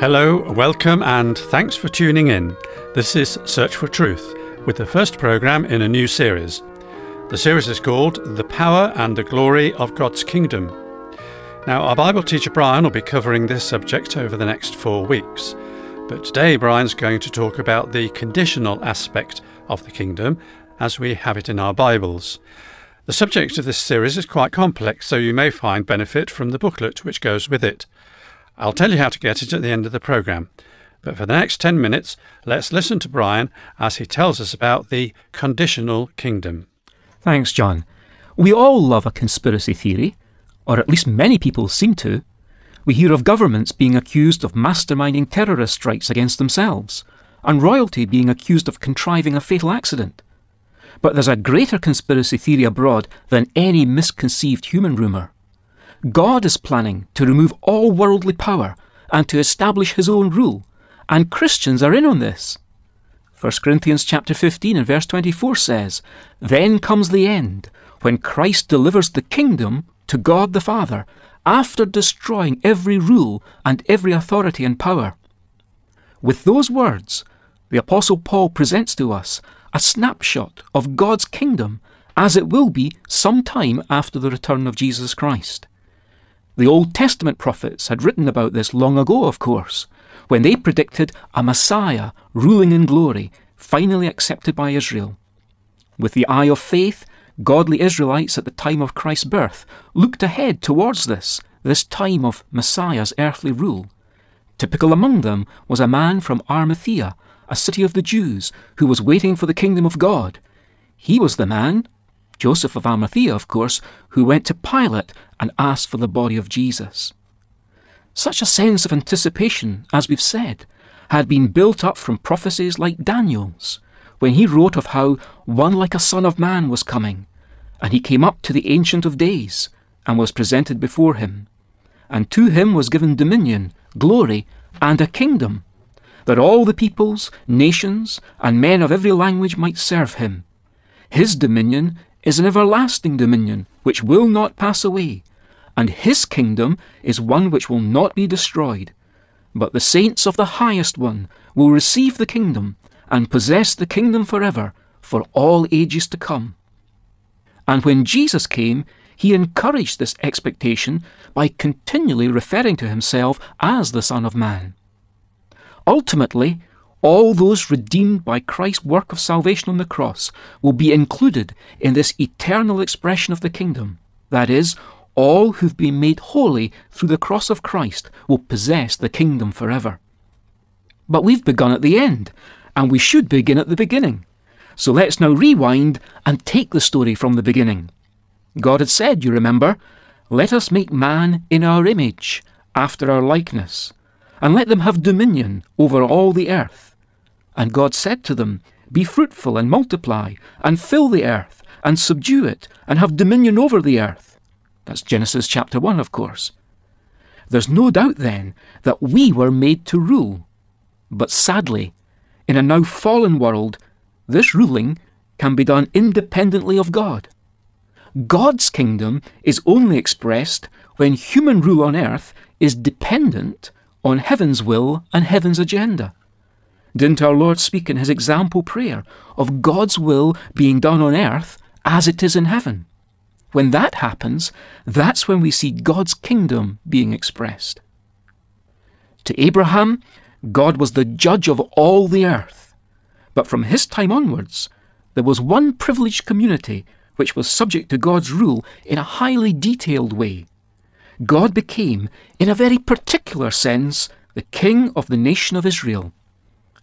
Hello, welcome, and thanks for tuning in. This is Search for Truth, with the first programme in a new series. The series is called The Power and the Glory of God's Kingdom. Now, our Bible teacher Brian will be covering this subject over the next four weeks. But today, Brian's going to talk about the conditional aspect of the kingdom as we have it in our Bibles. The subject of this series is quite complex, so you may find benefit from the booklet which goes with it. I'll tell you how to get it at the end of the programme. But for the next 10 minutes, let's listen to Brian as he tells us about the conditional kingdom. Thanks, John. We all love a conspiracy theory, or at least many people seem to. We hear of governments being accused of masterminding terrorist strikes against themselves, and royalty being accused of contriving a fatal accident. But there's a greater conspiracy theory abroad than any misconceived human rumour. God is planning to remove all worldly power and to establish his own rule, and Christians are in on this. 1 Corinthians chapter 15 and verse 24 says, Then comes the end, when Christ delivers the kingdom to God the Father, after destroying every rule and every authority and power. With those words, the Apostle Paul presents to us a snapshot of God's kingdom as it will be some time after the return of Jesus Christ. The Old Testament prophets had written about this long ago, of course, when they predicted a Messiah ruling in glory, finally accepted by Israel. With the eye of faith, godly Israelites at the time of Christ's birth looked ahead towards this, this time of Messiah's earthly rule. Typical among them was a man from Arimathea, a city of the Jews, who was waiting for the kingdom of God. He was the man, Joseph of Arimathea, of course, who went to Pilate and asked for the body of Jesus. Such a sense of anticipation, as we've said, had been built up from prophecies like Daniel's, when he wrote of how one like a Son of Man was coming, and he came up to the Ancient of Days, and was presented before him. And to him was given dominion, glory, and a kingdom, that all the peoples, nations, and men of every language might serve him. His dominion is an everlasting dominion which will not pass away, and his kingdom is one which will not be destroyed. But the saints of the highest one will receive the kingdom and possess the kingdom forever for all ages to come. And when Jesus came, he encouraged this expectation by continually referring to himself as the Son of Man. Ultimately, all those redeemed by Christ's work of salvation on the cross will be included in this eternal expression of the kingdom. That is, all who've been made holy through the cross of Christ will possess the kingdom forever. But we've begun at the end, and we should begin at the beginning. So let's now rewind and take the story from the beginning. God had said, you remember, Let us make man in our image, after our likeness, and let them have dominion over all the earth. And God said to them, Be fruitful and multiply, and fill the earth, and subdue it, and have dominion over the earth. That's Genesis chapter 1, of course. There's no doubt then that we were made to rule. But sadly, in a now fallen world, this ruling can be done independently of God. God's kingdom is only expressed when human rule on earth is dependent on heaven's will and heaven's agenda. Didn't our Lord speak in his example prayer of God's will being done on earth as it is in heaven? When that happens, that's when we see God's kingdom being expressed. To Abraham, God was the judge of all the earth. But from his time onwards, there was one privileged community which was subject to God's rule in a highly detailed way. God became, in a very particular sense, the king of the nation of Israel.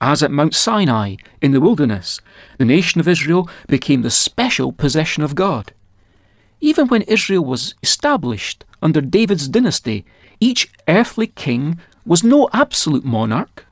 As at Mount Sinai in the wilderness, the nation of Israel became the special possession of God. Even when Israel was established under David's dynasty, each earthly king was no absolute monarch.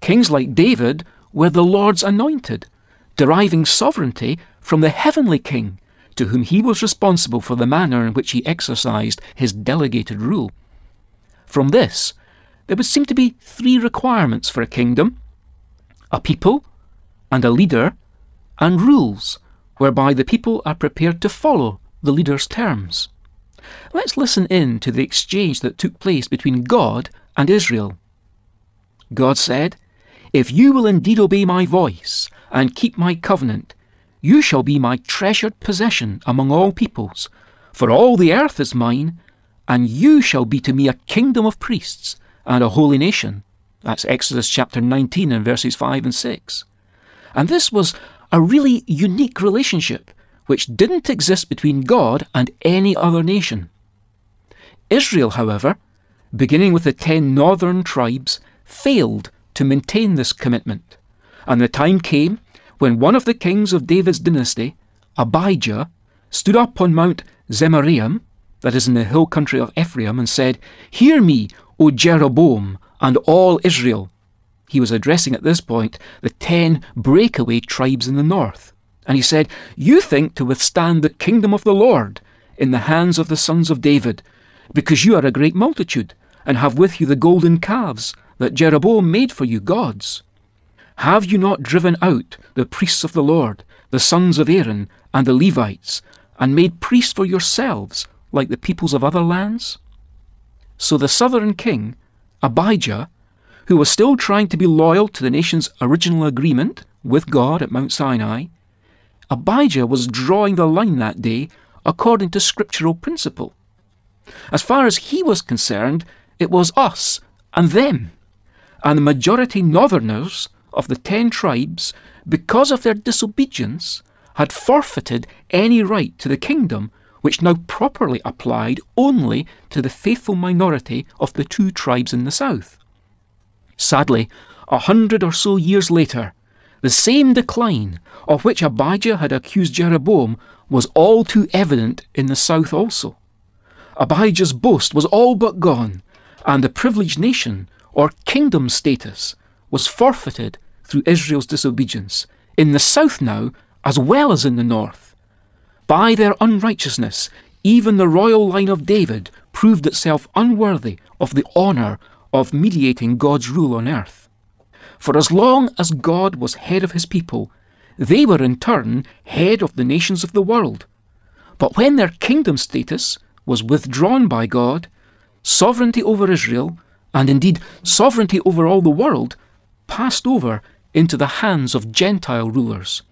Kings like David were the Lord's anointed, deriving sovereignty from the heavenly king, to whom he was responsible for the manner in which he exercised his delegated rule. From this, there would seem to be three requirements for a kingdom a people and a leader, and rules whereby the people are prepared to follow the leader's terms. Let's listen in to the exchange that took place between God and Israel. God said, If you will indeed obey my voice and keep my covenant, you shall be my treasured possession among all peoples, for all the earth is mine, and you shall be to me a kingdom of priests and a holy nation. That's Exodus chapter 19 and verses 5 and 6. And this was a really unique relationship which didn't exist between God and any other nation. Israel, however, beginning with the ten northern tribes, failed to maintain this commitment, and the time came when one of the kings of David's dynasty, Abijah, stood up on Mount Zemaraim, that is in the hill country of Ephraim, and said, Hear me, O Jeroboam, and all Israel. He was addressing at this point the ten breakaway tribes in the north. And he said, You think to withstand the kingdom of the Lord in the hands of the sons of David, because you are a great multitude, and have with you the golden calves that Jeroboam made for you gods. Have you not driven out the priests of the Lord, the sons of Aaron, and the Levites, and made priests for yourselves, like the peoples of other lands? So the southern king, Abijah, who was still trying to be loyal to the nation's original agreement with God at Mount Sinai, Abijah was drawing the line that day according to scriptural principle. As far as he was concerned, it was us and them. And the majority northerners of the ten tribes, because of their disobedience, had forfeited any right to the kingdom which now properly applied only to the faithful minority of the two tribes in the south. Sadly, a hundred or so years later, the same decline of which Abijah had accused Jeroboam was all too evident in the south also. Abijah's boast was all but gone, and the privileged nation, or kingdom status, was forfeited through Israel's disobedience, in the south now as well as in the north. By their unrighteousness, even the royal line of David proved itself unworthy of the honour of mediating God's rule on earth. For as long as God was head of his people, they were in turn head of the nations of the world. But when their kingdom status was withdrawn by God, sovereignty over Israel, and indeed sovereignty over all the world, passed over into the hands of Gentile rulers.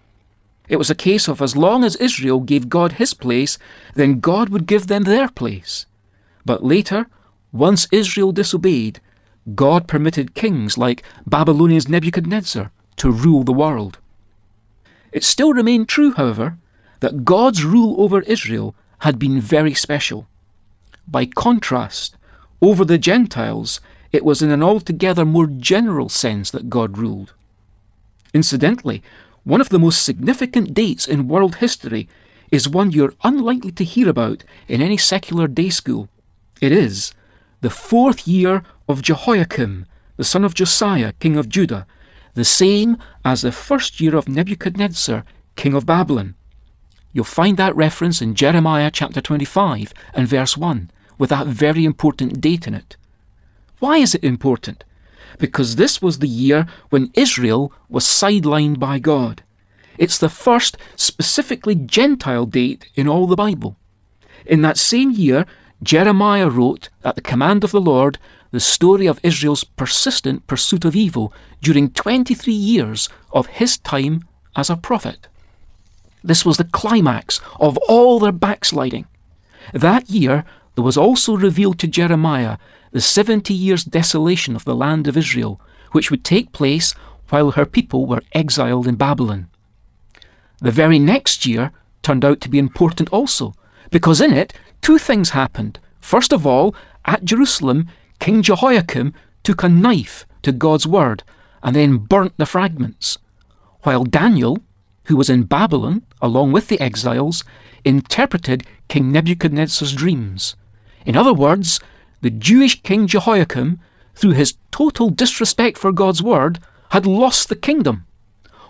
It was a case of as long as Israel gave God his place, then God would give them their place. But later, once Israel disobeyed, God permitted kings like Babylonia's Nebuchadnezzar to rule the world. It still remained true, however, that God's rule over Israel had been very special. By contrast, over the Gentiles, it was in an altogether more general sense that God ruled. Incidentally, one of the most significant dates in world history is one you're unlikely to hear about in any secular day school. It is the fourth year of Jehoiakim, the son of Josiah, king of Judah, the same as the first year of Nebuchadnezzar, king of Babylon. You'll find that reference in Jeremiah chapter 25 and verse 1, with that very important date in it. Why is it important? Because this was the year when Israel was sidelined by God. It's the first specifically Gentile date in all the Bible. In that same year, Jeremiah wrote, at the command of the Lord, the story of Israel's persistent pursuit of evil during 23 years of his time as a prophet. This was the climax of all their backsliding. That year, there was also revealed to Jeremiah the 70 years' desolation of the land of Israel, which would take place while her people were exiled in Babylon. The very next year turned out to be important also, because in it two things happened. First of all, at Jerusalem, King Jehoiakim took a knife to God's word and then burnt the fragments, while Daniel, who was in Babylon along with the exiles, interpreted King Nebuchadnezzar's dreams. In other words, the Jewish King Jehoiakim, through his total disrespect for God's word, had lost the kingdom,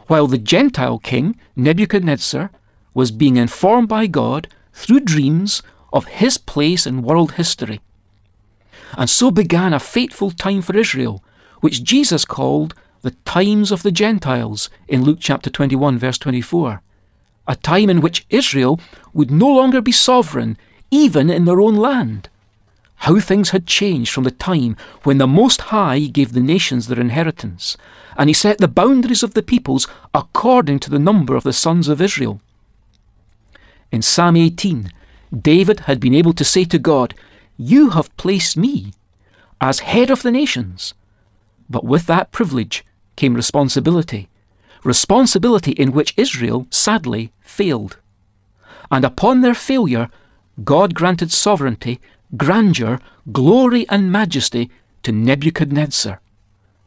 while the Gentile king, Nebuchadnezzar, was being informed by God through dreams of his place in world history. And so began a fateful time for Israel, which Jesus called the times of the Gentiles in Luke chapter 21, verse 24. A time in which Israel would no longer be sovereign, even in their own land. how things had changed from the time when the Most High gave the nations their inheritance, and he set the boundaries of the peoples according to the number of the sons of Israel. In Psalm 18, David had been able to say to God, You have placed me as head of the nations. But with that privilege came responsibility, responsibility in which Israel sadly failed. And upon their failure, God granted sovereignty, grandeur, glory, and majesty to Nebuchadnezzar.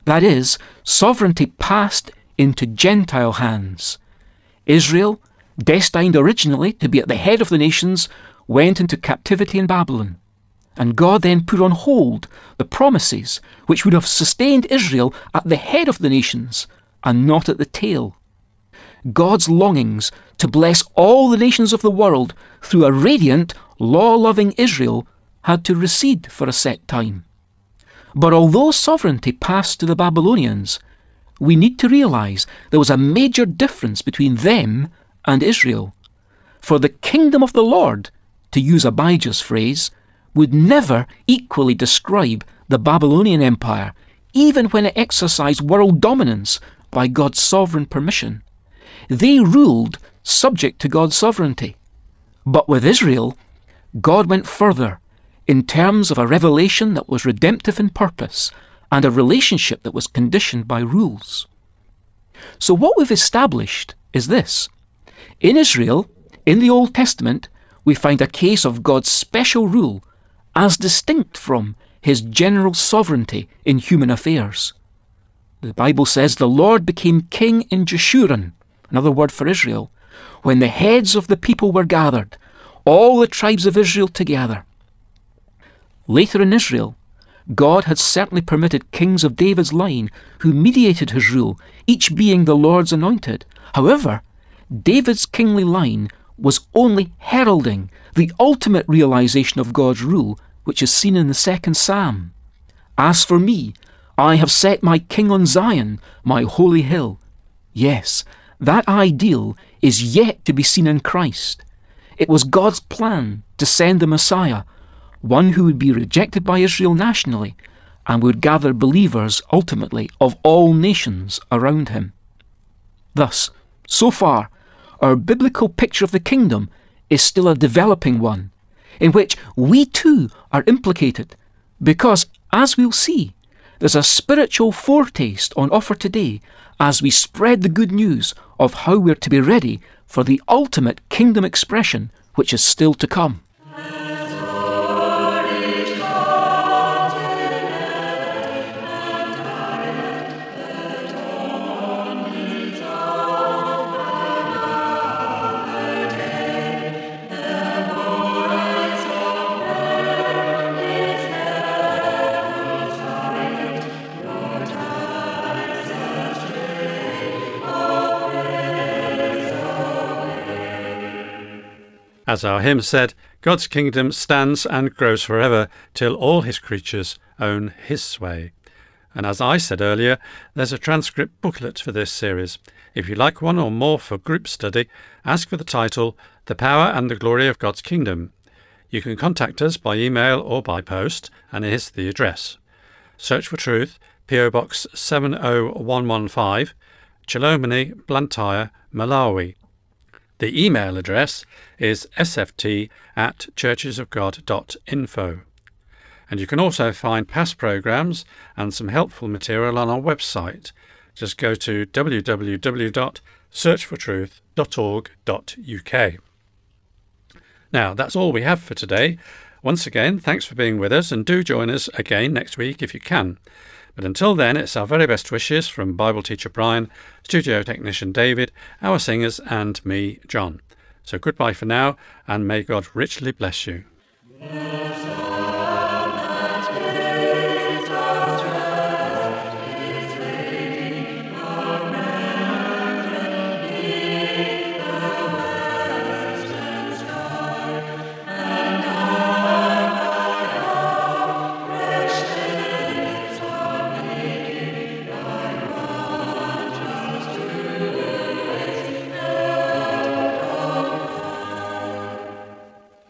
That is, sovereignty passed into Gentile hands. Israel, destined originally to be at the head of the nations, went into captivity in Babylon. And God then put on hold the promises which would have sustained Israel at the head of the nations and not at the tail. God's longings to bless all the nations of the world through a radiant, law loving Israel had to recede for a set time. But although sovereignty passed to the Babylonians, we need to realize there was a major difference between them and Israel. For the kingdom of the Lord, to use Abijah's phrase, would never equally describe the Babylonian Empire, even when it exercised world dominance by God's sovereign permission. They ruled subject to God's sovereignty. But with Israel, God went further in terms of a revelation that was redemptive in purpose and a relationship that was conditioned by rules. So, what we've established is this In Israel, in the Old Testament, we find a case of God's special rule as distinct from his general sovereignty in human affairs. The Bible says the Lord became king in Jeshurun, another word for Israel, when the heads of the people were gathered, all the tribes of Israel together. Later in Israel, God had certainly permitted kings of David's line who mediated his rule, each being the Lord's anointed. However, David's kingly line was only heralding the ultimate realization of God's rule which is seen in the second psalm. As for me, I have set my king on Zion, my holy hill. Yes, that ideal is yet to be seen in Christ. It was God's plan to send the Messiah, one who would be rejected by Israel nationally and would gather believers ultimately of all nations around him. Thus, so far, our biblical picture of the kingdom is still a developing one in which we too are implicated, because, as we'll see, there's a spiritual foretaste on offer today as we spread the good news of how we're to be ready for the ultimate kingdom expression which is still to come. As our hymn said, God's kingdom stands and grows forever till all his creatures own his sway. And as I said earlier, there's a transcript booklet for this series. If you like one or more for group study, ask for the title The Power and the Glory of God's Kingdom. You can contact us by email or by post, and here's the address Search for Truth, P.O. Box 70115, Chilomoni, Blantyre, Malawi the email address is sft at churchesofgod.info. And you can also find past programs and some helpful material on our website. Just go to www.searchfortruth.org.uk. Now, that's all we have for today. Once again, thanks for being with us and do join us again next week if you can. But until then, it's our very best wishes from Bible teacher Brian, studio technician David, our singers, and me, John. So goodbye for now, and may God richly bless you.